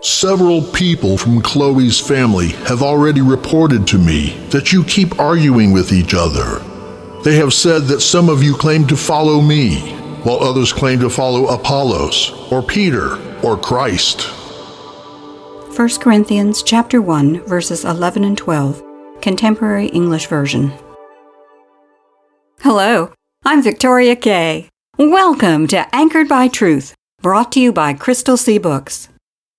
Several people from Chloe's family have already reported to me that you keep arguing with each other. They have said that some of you claim to follow me, while others claim to follow Apollos, or Peter, or Christ. 1 Corinthians chapter 1 verses 11 and 12, Contemporary English Version. Hello, I'm Victoria Kay. Welcome to Anchored by Truth, brought to you by Crystal Sea Books.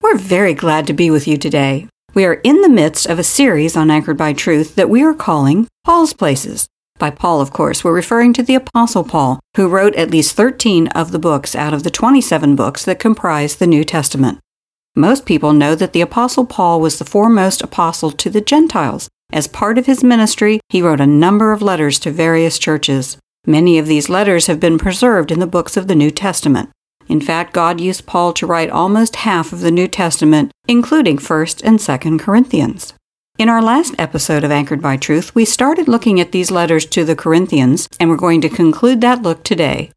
We're very glad to be with you today. We are in the midst of a series on Anchored by Truth that we are calling Paul's Places. By Paul, of course, we're referring to the Apostle Paul, who wrote at least 13 of the books out of the 27 books that comprise the New Testament. Most people know that the Apostle Paul was the foremost apostle to the Gentiles. As part of his ministry, he wrote a number of letters to various churches. Many of these letters have been preserved in the books of the New Testament. In fact, God used Paul to write almost half of the New Testament, including 1st and 2nd Corinthians. In our last episode of Anchored by Truth, we started looking at these letters to the Corinthians, and we're going to conclude that look today.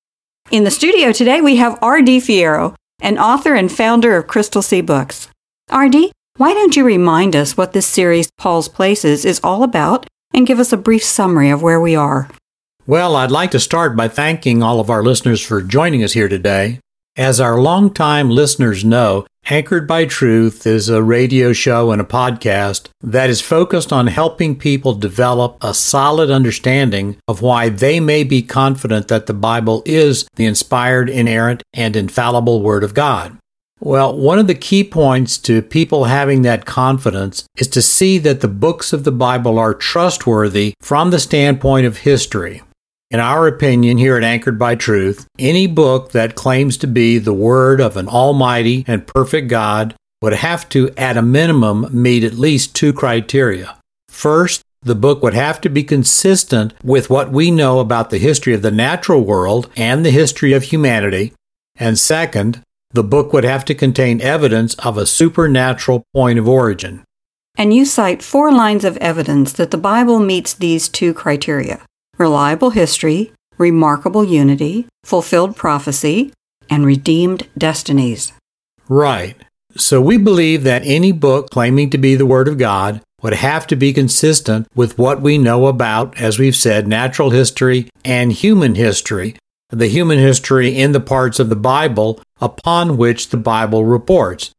In the studio today, we have R.D. Fierro, an author and founder of Crystal Sea Books. R.D., why don't you remind us what this series, Paul's Places, is all about and give us a brief summary of where we are? Well, I'd like to start by thanking all of our listeners for joining us here today. As our longtime listeners know, Anchored by Truth is a radio show and a podcast that is focused on helping people develop a solid understanding of why they may be confident that the Bible is the inspired, inerrant, and infallible Word of God. Well, one of the key points to people having that confidence is to see that the books of the Bible are trustworthy from the standpoint of history. In our opinion, here at Anchored by Truth, any book that claims to be the word of an almighty and perfect God would have to, at a minimum, meet at least two criteria. First, the book would have to be consistent with what we know about the history of the natural world and the history of humanity. And second, the book would have to contain evidence of a supernatural point of origin. And you cite four lines of evidence that the Bible meets these two criteria reliable history, remarkable unity, fulfilled prophecy, and redeemed destinies. Right. So we believe that any book claiming to be the Word of God would have to be consistent with what we know about, as we've said, natural history and human history, the human history in the parts of the Bible upon which the Bible reports.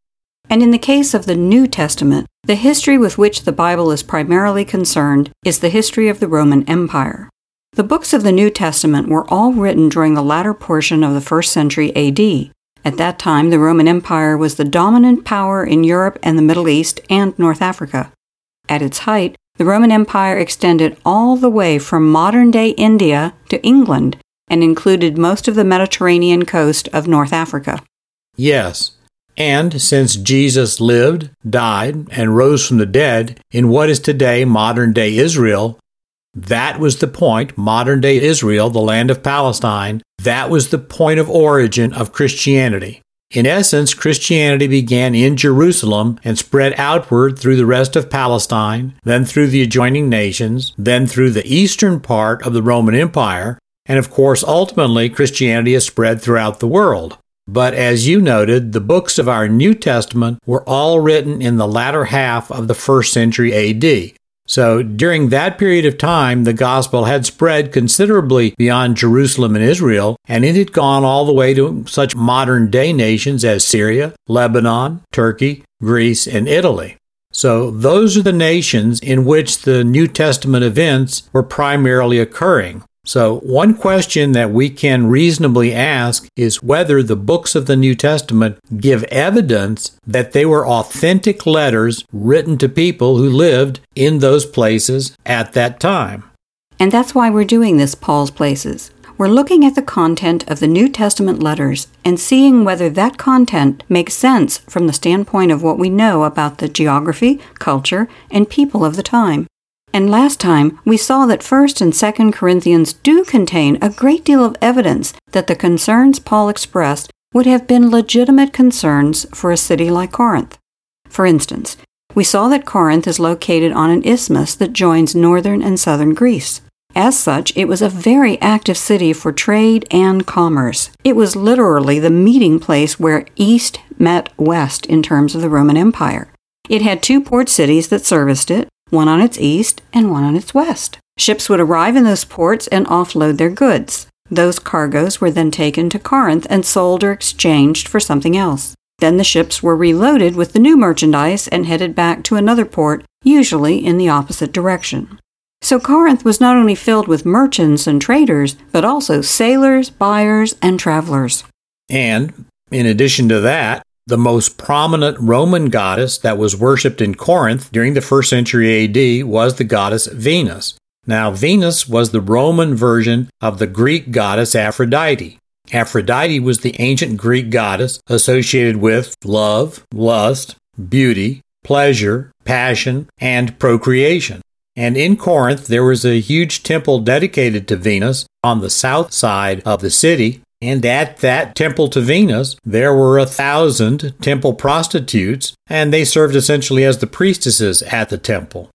And in the case of the New Testament, the history with which the Bible is primarily concerned is the history of the Roman Empire. The books of the New Testament were all written during the latter portion of the first century AD. At that time, the Roman Empire was the dominant power in Europe and the Middle East and North Africa. At its height, the Roman Empire extended all the way from modern day India to England and included most of the Mediterranean coast of North Africa. Yes, and since Jesus lived, died, and rose from the dead in what is today modern day Israel, that was the point, modern day Israel, the land of Palestine, that was the point of origin of Christianity. In essence, Christianity began in Jerusalem and spread outward through the rest of Palestine, then through the adjoining nations, then through the eastern part of the Roman Empire, and of course, ultimately, Christianity has spread throughout the world. But as you noted, the books of our New Testament were all written in the latter half of the first century AD. So during that period of time, the gospel had spread considerably beyond Jerusalem and Israel, and it had gone all the way to such modern day nations as Syria, Lebanon, Turkey, Greece, and Italy. So those are the nations in which the New Testament events were primarily occurring. So, one question that we can reasonably ask is whether the books of the New Testament give evidence that they were authentic letters written to people who lived in those places at that time. And that's why we're doing this Paul's Places. we're looking at the content of the New Testament letters and seeing whether that content makes sense from the standpoint of what we know about the geography, culture, and people of the time. And last time, we saw that 1st and 2nd Corinthians do contain a great deal of evidence that the concerns Paul expressed would have been legitimate concerns for a city like Corinth. For instance, we saw that Corinth is located on an isthmus that joins northern and southern Greece. As such, it was a very active city for trade and commerce. It was literally the meeting place where East met West in terms of the Roman Empire. It had two port cities that serviced it, one on its east and one on its west. Ships would arrive in those ports and offload their goods. Those cargoes were then taken to Corinth and sold or exchanged for something else. Then the ships were reloaded with the new merchandise and headed back to another port, usually in the opposite direction. So Corinth was not only filled with merchants and traders, but also sailors, buyers, and travelers. And, in addition to that, the most prominent Roman goddess that was worshipped in Corinth during the first century AD was the goddess Venus. Now, Venus was the Roman version of the Greek goddess Aphrodite. Aphrodite was the ancient Greek goddess associated with love, lust, beauty, pleasure, passion, and procreation. And in Corinth, there was a huge temple dedicated to Venus on the south side of the city. And at that temple to Venus, there were a thousand temple prostitutes, and they served essentially as the priestesses at the temple.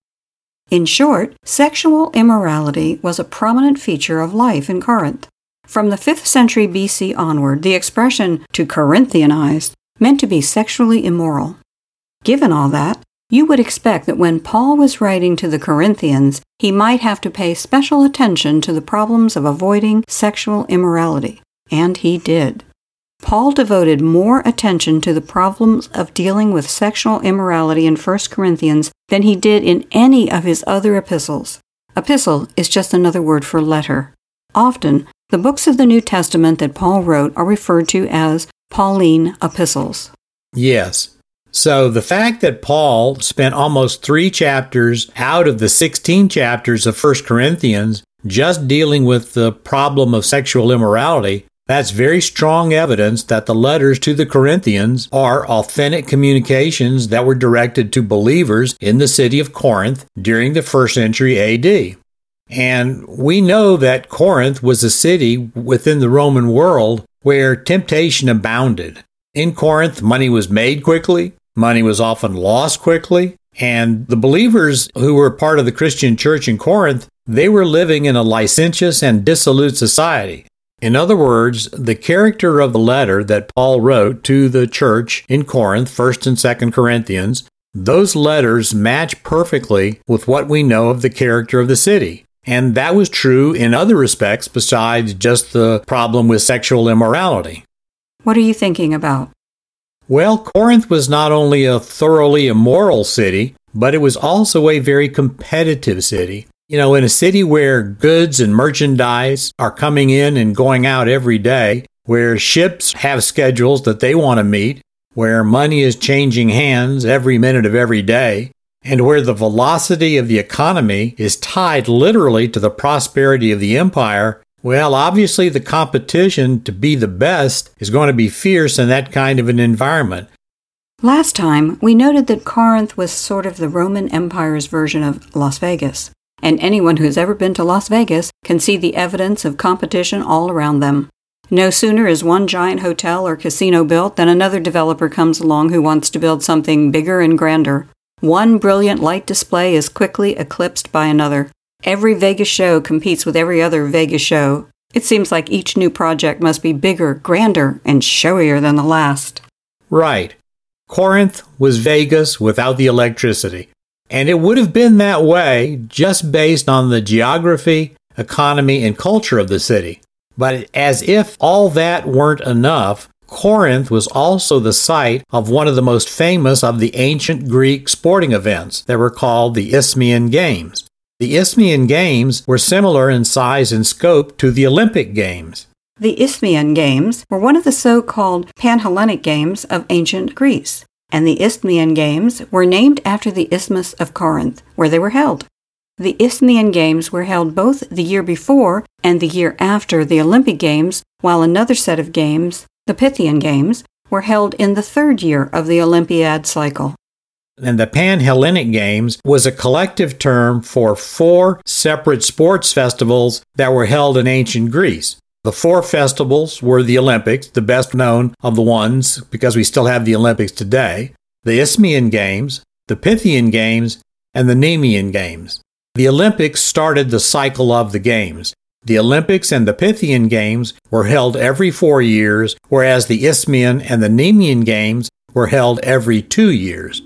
In short, sexual immorality was a prominent feature of life in Corinth. From the 5th century BC onward, the expression to Corinthianize meant to be sexually immoral. Given all that, you would expect that when Paul was writing to the Corinthians, he might have to pay special attention to the problems of avoiding sexual immorality. And he did. Paul devoted more attention to the problems of dealing with sexual immorality in 1 Corinthians than he did in any of his other epistles. Epistle is just another word for letter. Often, the books of the New Testament that Paul wrote are referred to as Pauline epistles. Yes. So the fact that Paul spent almost three chapters out of the 16 chapters of 1 Corinthians just dealing with the problem of sexual immorality that's very strong evidence that the letters to the Corinthians are authentic communications that were directed to believers in the city of Corinth during the first century AD. And we know that Corinth was a city within the Roman world where temptation abounded. In Corinth, money was made quickly, money was often lost quickly, and the believers who were part of the Christian church in Corinth, they were living in a licentious and dissolute society. In other words, the character of the letter that Paul wrote to the church in Corinth, 1st and 2nd Corinthians, those letters match perfectly with what we know of the character of the city. And that was true in other respects besides just the problem with sexual immorality. What are you thinking about? Well, Corinth was not only a thoroughly immoral city, but it was also a very competitive city. You know, in a city where goods and merchandise are coming in and going out every day, where ships have schedules that they want to meet, where money is changing hands every minute of every day, and where the velocity of the economy is tied literally to the prosperity of the empire, well, obviously the competition to be the best is going to be fierce in that kind of an environment. Last time, we noted that Corinth was sort of the Roman Empire's version of Las Vegas and anyone who's ever been to Las Vegas can see the evidence of competition all around them. No sooner is one giant hotel or casino built than another developer comes along who wants to build something bigger and grander. One brilliant light display is quickly eclipsed by another. Every Vegas show competes with every other Vegas show. It seems like each new project must be bigger, grander, and showier than the last. Right. Corinth was Vegas without the electricity. And it would have been that way just based on the geography, economy, and culture of the city. But as if all that weren't enough, Corinth was also the site of one of the most famous of the ancient Greek sporting events that were called the Isthmian Games. The Isthmian Games were similar in size and scope to the Olympic Games. The Isthmian Games were one of the so called Panhellenic Games of ancient Greece and the Isthmian Games were named after the Isthmus of Corinth, where they were held. the Isthmian Games were held both the year before and the year after the Olympic Games, while another set of games, the Pythian Games, were held in the third year of the Olympiad cycle. And the Pan Hellenic Games was a collective term for four separate sports festivals that were held in ancient Greece. The four festivals were the Olympics, the best known of the ones because we still have the Olympics today, the Isthmian Games, the Pythian Games, and the Nemean Games. The Olympics started the cycle of the Games. The Olympics and the Pythian Games were held every four years, whereas the Isthmian and the Nemean Games were held every two years.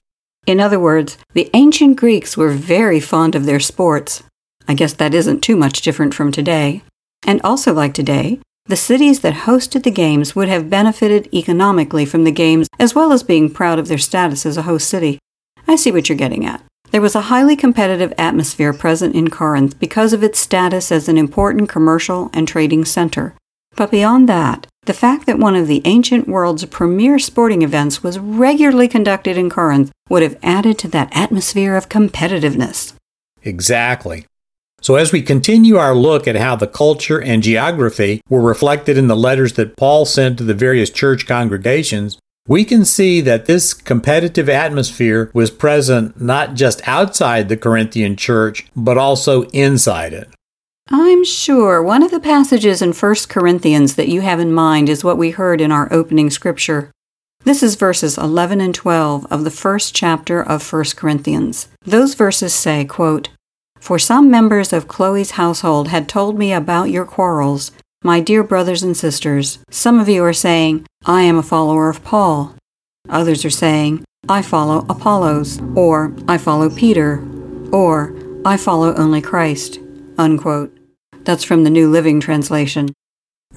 In other words, the ancient Greeks were very fond of their sports. I guess that isn't too much different from today. And also like today, the cities that hosted the games would have benefited economically from the games as well as being proud of their status as a host city. I see what you're getting at. There was a highly competitive atmosphere present in Corinth because of its status as an important commercial and trading center. But beyond that, the fact that one of the ancient world's premier sporting events was regularly conducted in Corinth would have added to that atmosphere of competitiveness. Exactly. So, as we continue our look at how the culture and geography were reflected in the letters that Paul sent to the various church congregations, we can see that this competitive atmosphere was present not just outside the Corinthian church, but also inside it. I'm sure one of the passages in 1 Corinthians that you have in mind is what we heard in our opening scripture. This is verses 11 and 12 of the first chapter of 1 Corinthians. Those verses say, quote, For some members of Chloe's household had told me about your quarrels. My dear brothers and sisters, some of you are saying, I am a follower of Paul. Others are saying, I follow Apollos, or I follow Peter, or I follow only Christ. Unquote. That's from the New Living Translation.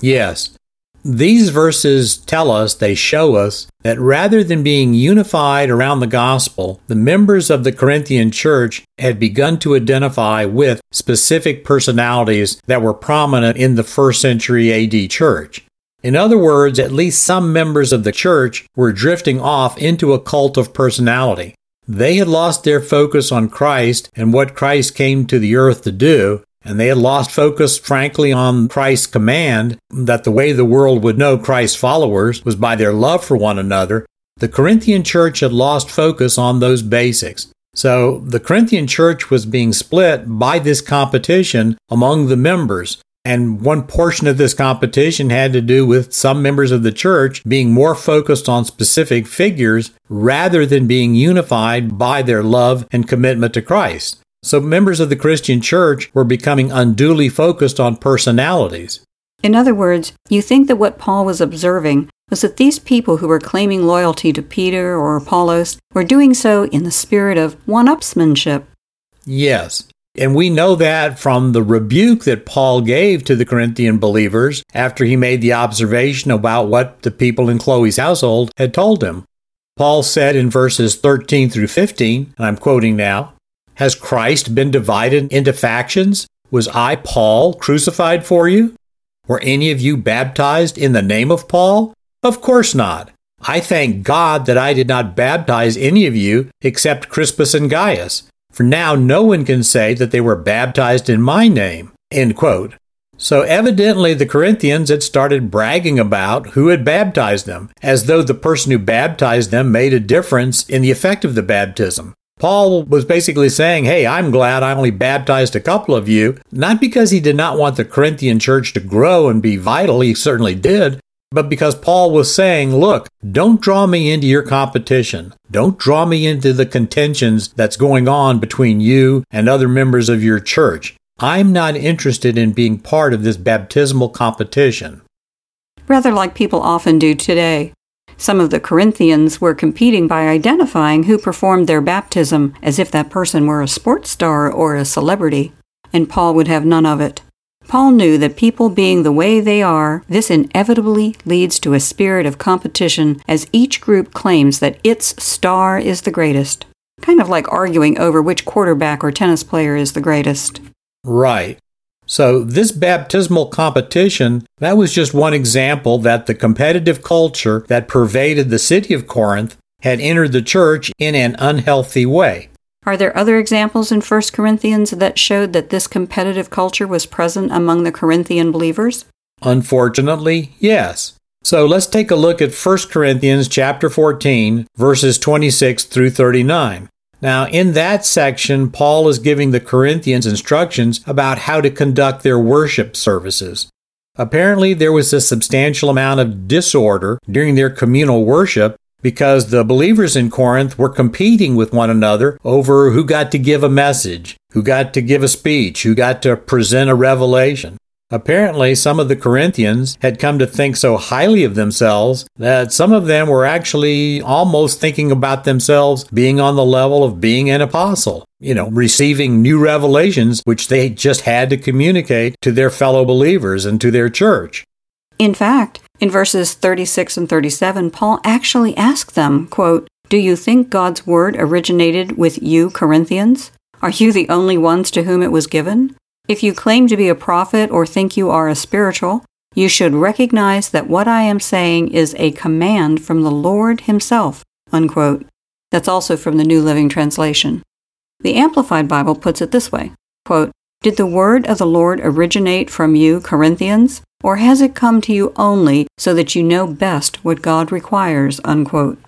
Yes. These verses tell us, they show us, that rather than being unified around the gospel, the members of the Corinthian church had begun to identify with specific personalities that were prominent in the first century AD church. In other words, at least some members of the church were drifting off into a cult of personality. They had lost their focus on Christ and what Christ came to the earth to do, and they had lost focus, frankly, on Christ's command that the way the world would know Christ's followers was by their love for one another. The Corinthian church had lost focus on those basics. So the Corinthian church was being split by this competition among the members. And one portion of this competition had to do with some members of the church being more focused on specific figures rather than being unified by their love and commitment to Christ. So members of the Christian church were becoming unduly focused on personalities. In other words, you think that what Paul was observing was that these people who were claiming loyalty to Peter or Apollos were doing so in the spirit of one upsmanship. Yes. And we know that from the rebuke that Paul gave to the Corinthian believers after he made the observation about what the people in Chloe's household had told him. Paul said in verses 13 through 15, and I'm quoting now, has Christ been divided into factions? Was I, Paul, crucified for you? Were any of you baptized in the name of Paul? Of course not. I thank God that I did not baptize any of you except Crispus and Gaius, for now no one can say that they were baptized in my name. So evidently the Corinthians had started bragging about who had baptized them, as though the person who baptized them made a difference in the effect of the baptism. Paul was basically saying, Hey, I'm glad I only baptized a couple of you, not because he did not want the Corinthian church to grow and be vital, he certainly did, but because Paul was saying, Look, don't draw me into your competition. Don't draw me into the contentions that's going on between you and other members of your church. I'm not interested in being part of this baptismal competition. Rather like people often do today. Some of the Corinthians were competing by identifying who performed their baptism as if that person were a sports star or a celebrity, and Paul would have none of it. Paul knew that people being the way they are, this inevitably leads to a spirit of competition as each group claims that its star is the greatest. Kind of like arguing over which quarterback or tennis player is the greatest. Right. So, this baptismal competition, that was just one example that the competitive culture that pervaded the city of Corinth had entered the church in an unhealthy way. Are there other examples in 1 Corinthians that showed that this competitive culture was present among the Corinthian believers? Unfortunately, yes. So let's take a look at 1 Corinthians chapter 14 verses 26 through 39. Now, in that section, Paul is giving the Corinthians instructions about how to conduct their worship services. Apparently, there was a substantial amount of disorder during their communal worship because the believers in Corinth were competing with one another over who got to give a message, who got to give a speech, who got to present a revelation. Apparently, some of the Corinthians had come to think so highly of themselves that some of them were actually almost thinking about themselves being on the level of being an apostle, you know, receiving new revelations which they just had to communicate to their fellow believers and to their church. In fact, in verses 36 and 37, Paul actually asked them, quote, Do you think God's word originated with you, Corinthians? Are you the only ones to whom it was given? If you claim to be a prophet or think you are a spiritual, you should recognize that what I am saying is a command from the Lord Himself. Unquote. That's also from the New Living Translation. The Amplified Bible puts it this way quote, Did the word of the Lord originate from you, Corinthians, or has it come to you only so that you know best what God requires? Unquote.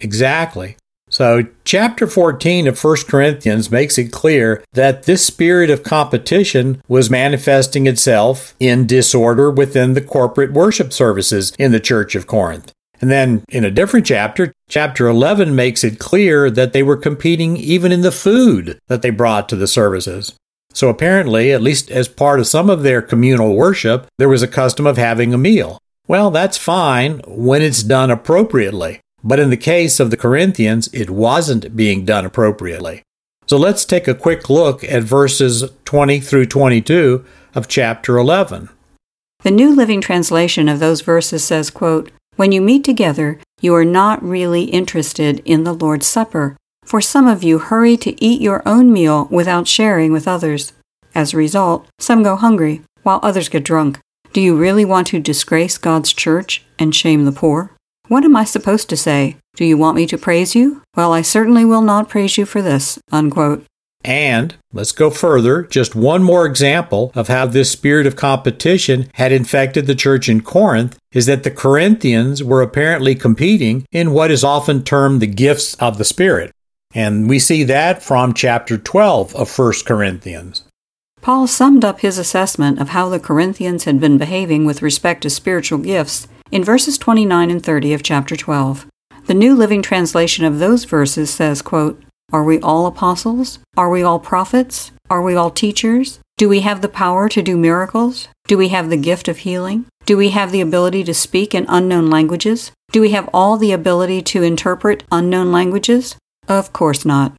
Exactly. So, chapter 14 of 1 Corinthians makes it clear that this spirit of competition was manifesting itself in disorder within the corporate worship services in the church of Corinth. And then in a different chapter, chapter 11 makes it clear that they were competing even in the food that they brought to the services. So apparently, at least as part of some of their communal worship, there was a custom of having a meal. Well, that's fine when it's done appropriately. But in the case of the Corinthians, it wasn't being done appropriately. So let's take a quick look at verses 20 through 22 of chapter 11. The New Living Translation of those verses says, quote, When you meet together, you are not really interested in the Lord's Supper, for some of you hurry to eat your own meal without sharing with others. As a result, some go hungry, while others get drunk. Do you really want to disgrace God's church and shame the poor? What am I supposed to say? Do you want me to praise you? Well, I certainly will not praise you for this. Unquote. And let's go further. Just one more example of how this spirit of competition had infected the church in Corinth is that the Corinthians were apparently competing in what is often termed the gifts of the Spirit. And we see that from chapter 12 of 1 Corinthians. Paul summed up his assessment of how the Corinthians had been behaving with respect to spiritual gifts in verses 29 and 30 of chapter 12. The New Living Translation of those verses says, quote, Are we all apostles? Are we all prophets? Are we all teachers? Do we have the power to do miracles? Do we have the gift of healing? Do we have the ability to speak in unknown languages? Do we have all the ability to interpret unknown languages? Of course not.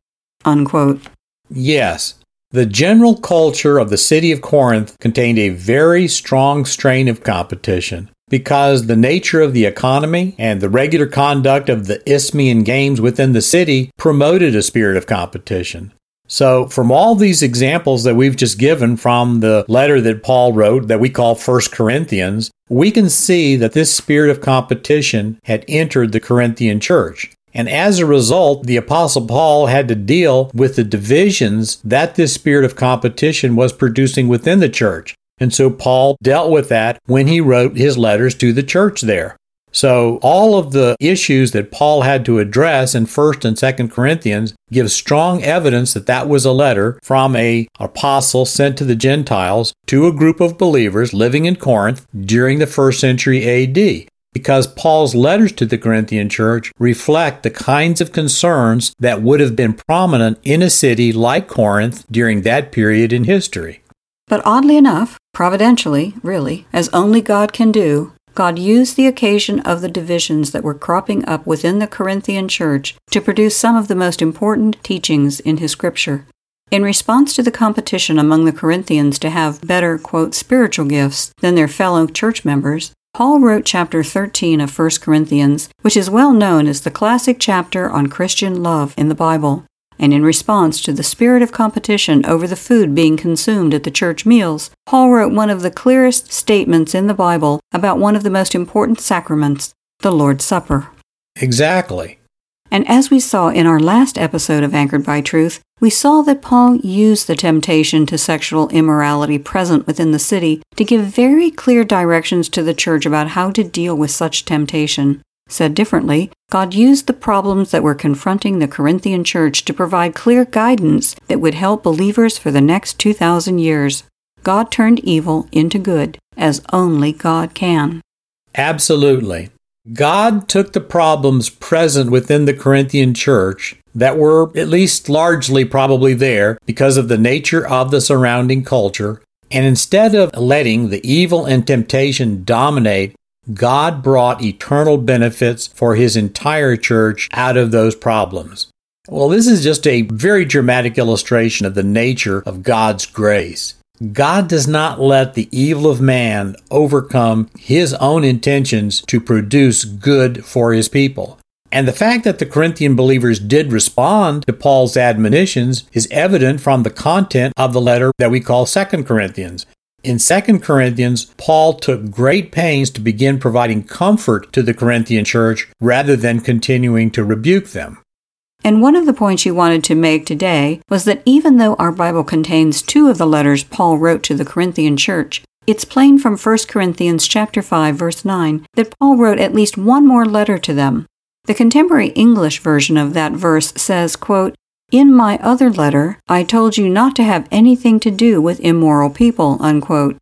Unquote. Yes. The general culture of the city of Corinth contained a very strong strain of competition because the nature of the economy and the regular conduct of the Isthmian games within the city promoted a spirit of competition. So, from all these examples that we've just given from the letter that Paul wrote that we call First Corinthians, we can see that this spirit of competition had entered the Corinthian church. And as a result, the Apostle Paul had to deal with the divisions that this spirit of competition was producing within the church. And so Paul dealt with that when he wrote his letters to the church there. So all of the issues that Paul had to address in 1st and 2nd Corinthians give strong evidence that that was a letter from a apostle sent to the Gentiles to a group of believers living in Corinth during the 1st century AD because Paul's letters to the Corinthian church reflect the kinds of concerns that would have been prominent in a city like Corinth during that period in history. But oddly enough, providentially, really, as only God can do, God used the occasion of the divisions that were cropping up within the Corinthian church to produce some of the most important teachings in His Scripture. In response to the competition among the Corinthians to have better, quote, spiritual gifts than their fellow church members, Paul wrote chapter 13 of 1 Corinthians, which is well known as the classic chapter on Christian love in the Bible and in response to the spirit of competition over the food being consumed at the church meals, Paul wrote one of the clearest statements in the Bible about one of the most important sacraments, the Lord's Supper. Exactly. And as we saw in our last episode of Anchored by Truth, we saw that Paul used the temptation to sexual immorality present within the city to give very clear directions to the church about how to deal with such temptation. Said differently, God used the problems that were confronting the Corinthian church to provide clear guidance that would help believers for the next 2,000 years. God turned evil into good, as only God can. Absolutely. God took the problems present within the Corinthian church that were at least largely probably there because of the nature of the surrounding culture, and instead of letting the evil and temptation dominate, God brought eternal benefits for his entire church out of those problems. Well, this is just a very dramatic illustration of the nature of God's grace. God does not let the evil of man overcome his own intentions to produce good for his people. And the fact that the Corinthian believers did respond to Paul's admonitions is evident from the content of the letter that we call 2 Corinthians. In 2 Corinthians, Paul took great pains to begin providing comfort to the Corinthian church rather than continuing to rebuke them. And one of the points you wanted to make today was that even though our Bible contains two of the letters Paul wrote to the Corinthian church, it's plain from 1 Corinthians chapter 5 verse 9 that Paul wrote at least one more letter to them. The contemporary English version of that verse says, quote, "In my other letter, I told you not to have anything to do with immoral people." Unquote.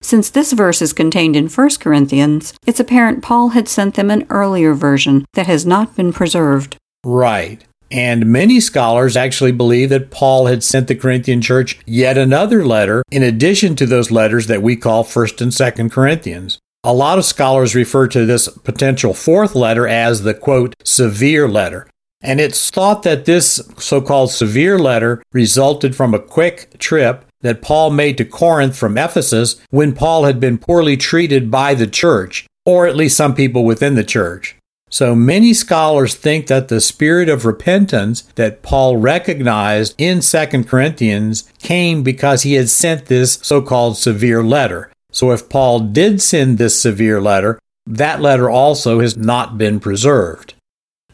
Since this verse is contained in 1 Corinthians, it's apparent Paul had sent them an earlier version that has not been preserved. Right. And many scholars actually believe that Paul had sent the Corinthian church yet another letter in addition to those letters that we call 1st and 2nd Corinthians. A lot of scholars refer to this potential fourth letter as the quote, severe letter. And it's thought that this so called severe letter resulted from a quick trip that Paul made to Corinth from Ephesus when Paul had been poorly treated by the church, or at least some people within the church. So many scholars think that the spirit of repentance that Paul recognized in 2 Corinthians came because he had sent this so called severe letter. So if Paul did send this severe letter, that letter also has not been preserved.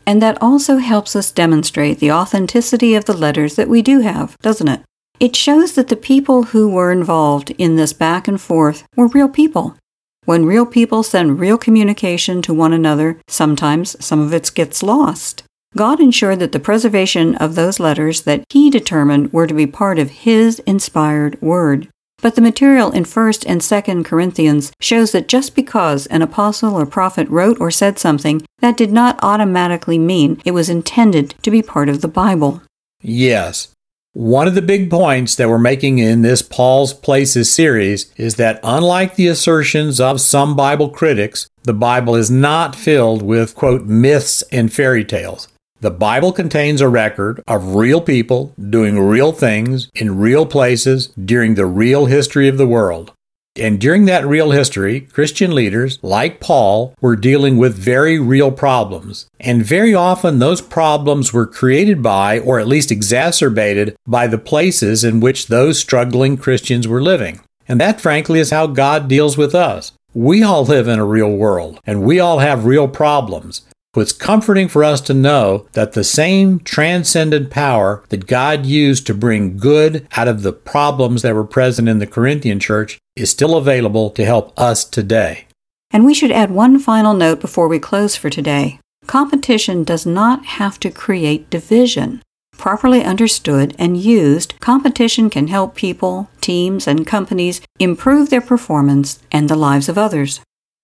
And that also helps us demonstrate the authenticity of the letters that we do have, doesn't it? It shows that the people who were involved in this back and forth were real people. When real people send real communication to one another, sometimes some of it gets lost. God ensured that the preservation of those letters that He determined were to be part of His inspired Word. But the material in 1st and 2nd Corinthians shows that just because an apostle or prophet wrote or said something, that did not automatically mean it was intended to be part of the Bible. Yes, one of the big points that we're making in this Paul's Places series is that unlike the assertions of some Bible critics, the Bible is not filled with, quote, myths and fairy tales. The Bible contains a record of real people doing real things in real places during the real history of the world. And during that real history, Christian leaders, like Paul, were dealing with very real problems. And very often those problems were created by, or at least exacerbated, by the places in which those struggling Christians were living. And that, frankly, is how God deals with us. We all live in a real world, and we all have real problems. It's comforting for us to know that the same transcendent power that God used to bring good out of the problems that were present in the Corinthian church is still available to help us today. And we should add one final note before we close for today. Competition does not have to create division. Properly understood and used, competition can help people, teams, and companies improve their performance and the lives of others.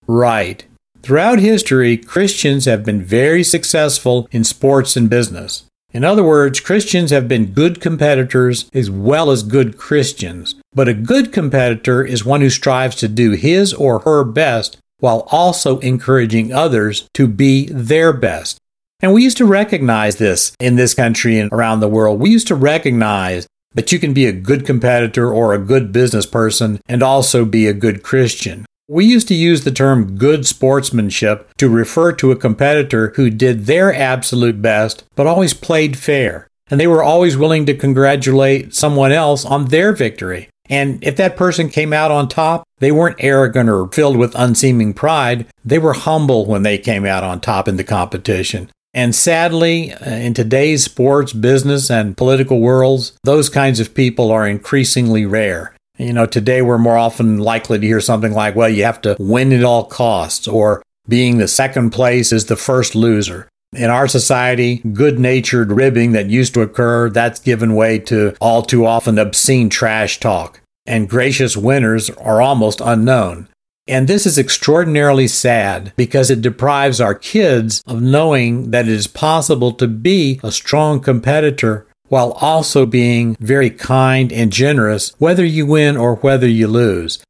Right. Throughout history, Christians have been very successful in sports and business. In other words, Christians have been good competitors as well as good Christians. But a good competitor is one who strives to do his or her best while also encouraging others to be their best. And we used to recognize this in this country and around the world. We used to recognize that you can be a good competitor or a good business person and also be a good Christian. We used to use the term good sportsmanship to refer to a competitor who did their absolute best but always played fair. And they were always willing to congratulate someone else on their victory. And if that person came out on top, they weren't arrogant or filled with unseeming pride. They were humble when they came out on top in the competition. And sadly, uh, in today's sports, business, and political worlds, those kinds of people are increasingly rare. You know, today we're more often likely to hear something like, well, you have to win at all costs, or being the second place is the first loser. In our society, good natured ribbing that used to occur, that's given way to all too often obscene trash talk. And gracious winners are almost unknown. And this is extraordinarily sad because it deprives our kids of knowing that it is possible to be a strong competitor while also being very kind and generous, whether you win or whether you lose.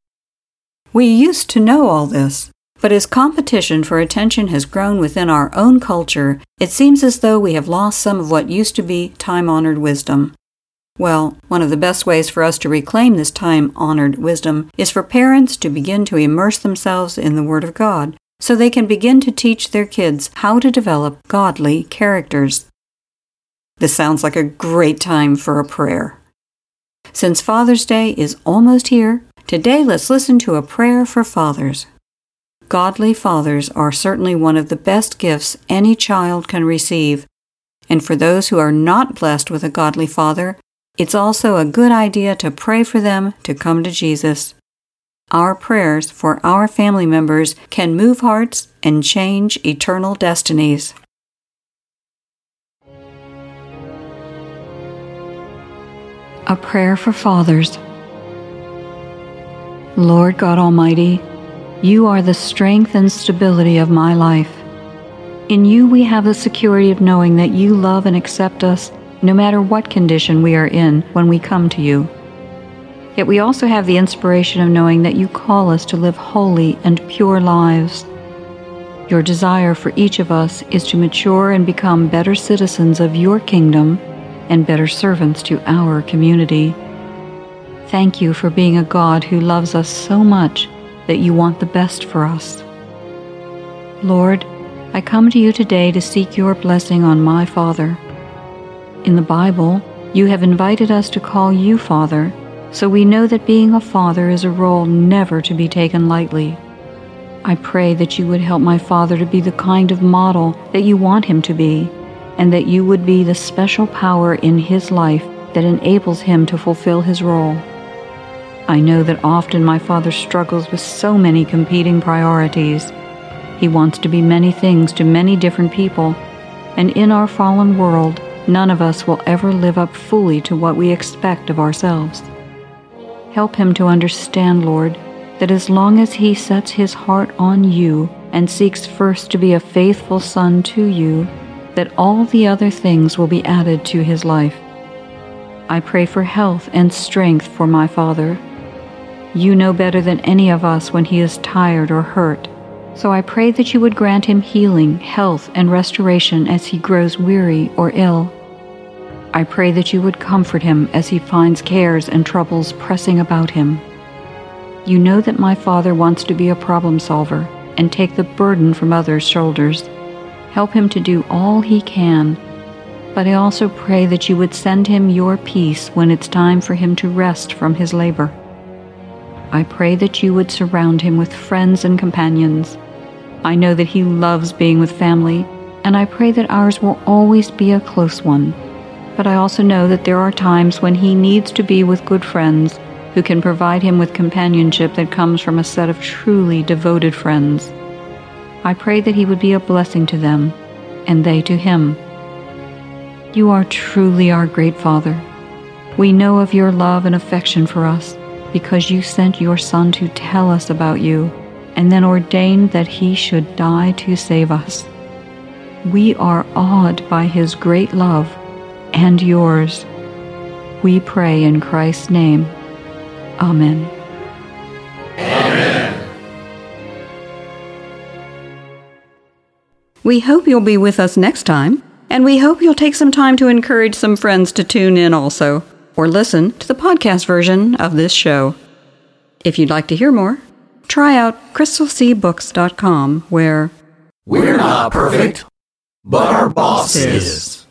We used to know all this, but as competition for attention has grown within our own culture, it seems as though we have lost some of what used to be time honored wisdom. Well, one of the best ways for us to reclaim this time honored wisdom is for parents to begin to immerse themselves in the Word of God so they can begin to teach their kids how to develop godly characters. This sounds like a great time for a prayer. Since Father's Day is almost here, today let's listen to a prayer for fathers. Godly fathers are certainly one of the best gifts any child can receive, and for those who are not blessed with a godly father, it's also a good idea to pray for them to come to Jesus. Our prayers for our family members can move hearts and change eternal destinies. A prayer for fathers. Lord God Almighty, you are the strength and stability of my life. In you we have the security of knowing that you love and accept us no matter what condition we are in when we come to you. Yet we also have the inspiration of knowing that you call us to live holy and pure lives. Your desire for each of us is to mature and become better citizens of your kingdom and better servants to our community. Thank you for being a God who loves us so much that you want the best for us. Lord, I come to you today to seek your blessing on my Father. In the Bible, you have invited us to call you Father, so we know that being a father is a role never to be taken lightly. I pray that you would help my father to be the kind of model that you want him to be, and that you would be the special power in his life that enables him to fulfill his role. I know that often my father struggles with so many competing priorities. He wants to be many things to many different people, and in our fallen world, none of us will ever live up fully to what we expect of ourselves. Help him to understand, Lord, that as long as he sets his heart on you and seeks first to be a faithful son to you, that all the other things will be added to his life. I pray for health and strength for my father you know better than any of us when he is tired or hurt. So I pray that you would grant him healing, health, and restoration as he grows weary or ill. I pray that you would comfort him as he finds cares and troubles pressing about him. You know that my father wants to be a problem solver and take the burden from others' shoulders. Help him to do all he can. But I also pray that you would send him your peace when it's time for him to rest from his labor. I pray that you would surround him with friends and companions. I know that he loves being with family, and I pray that ours will always be a close one. But I also know that there are times when he needs to be with good friends who can provide him with companionship that comes from a set of truly devoted friends. I pray that he would be a blessing to them, and they to him. You are truly our great Father. We know of your love and affection for us because you sent your Son to tell us about you and then ordained that he should die to save us. We are awed by his great love and yours. We pray in Christ's name. Amen. We hope you'll be with us next time, and we hope you'll take some time to encourage some friends to tune in also or listen to the podcast version of this show. If you'd like to hear more, try out crystalseabooks.com where we're not perfect, but our boss is.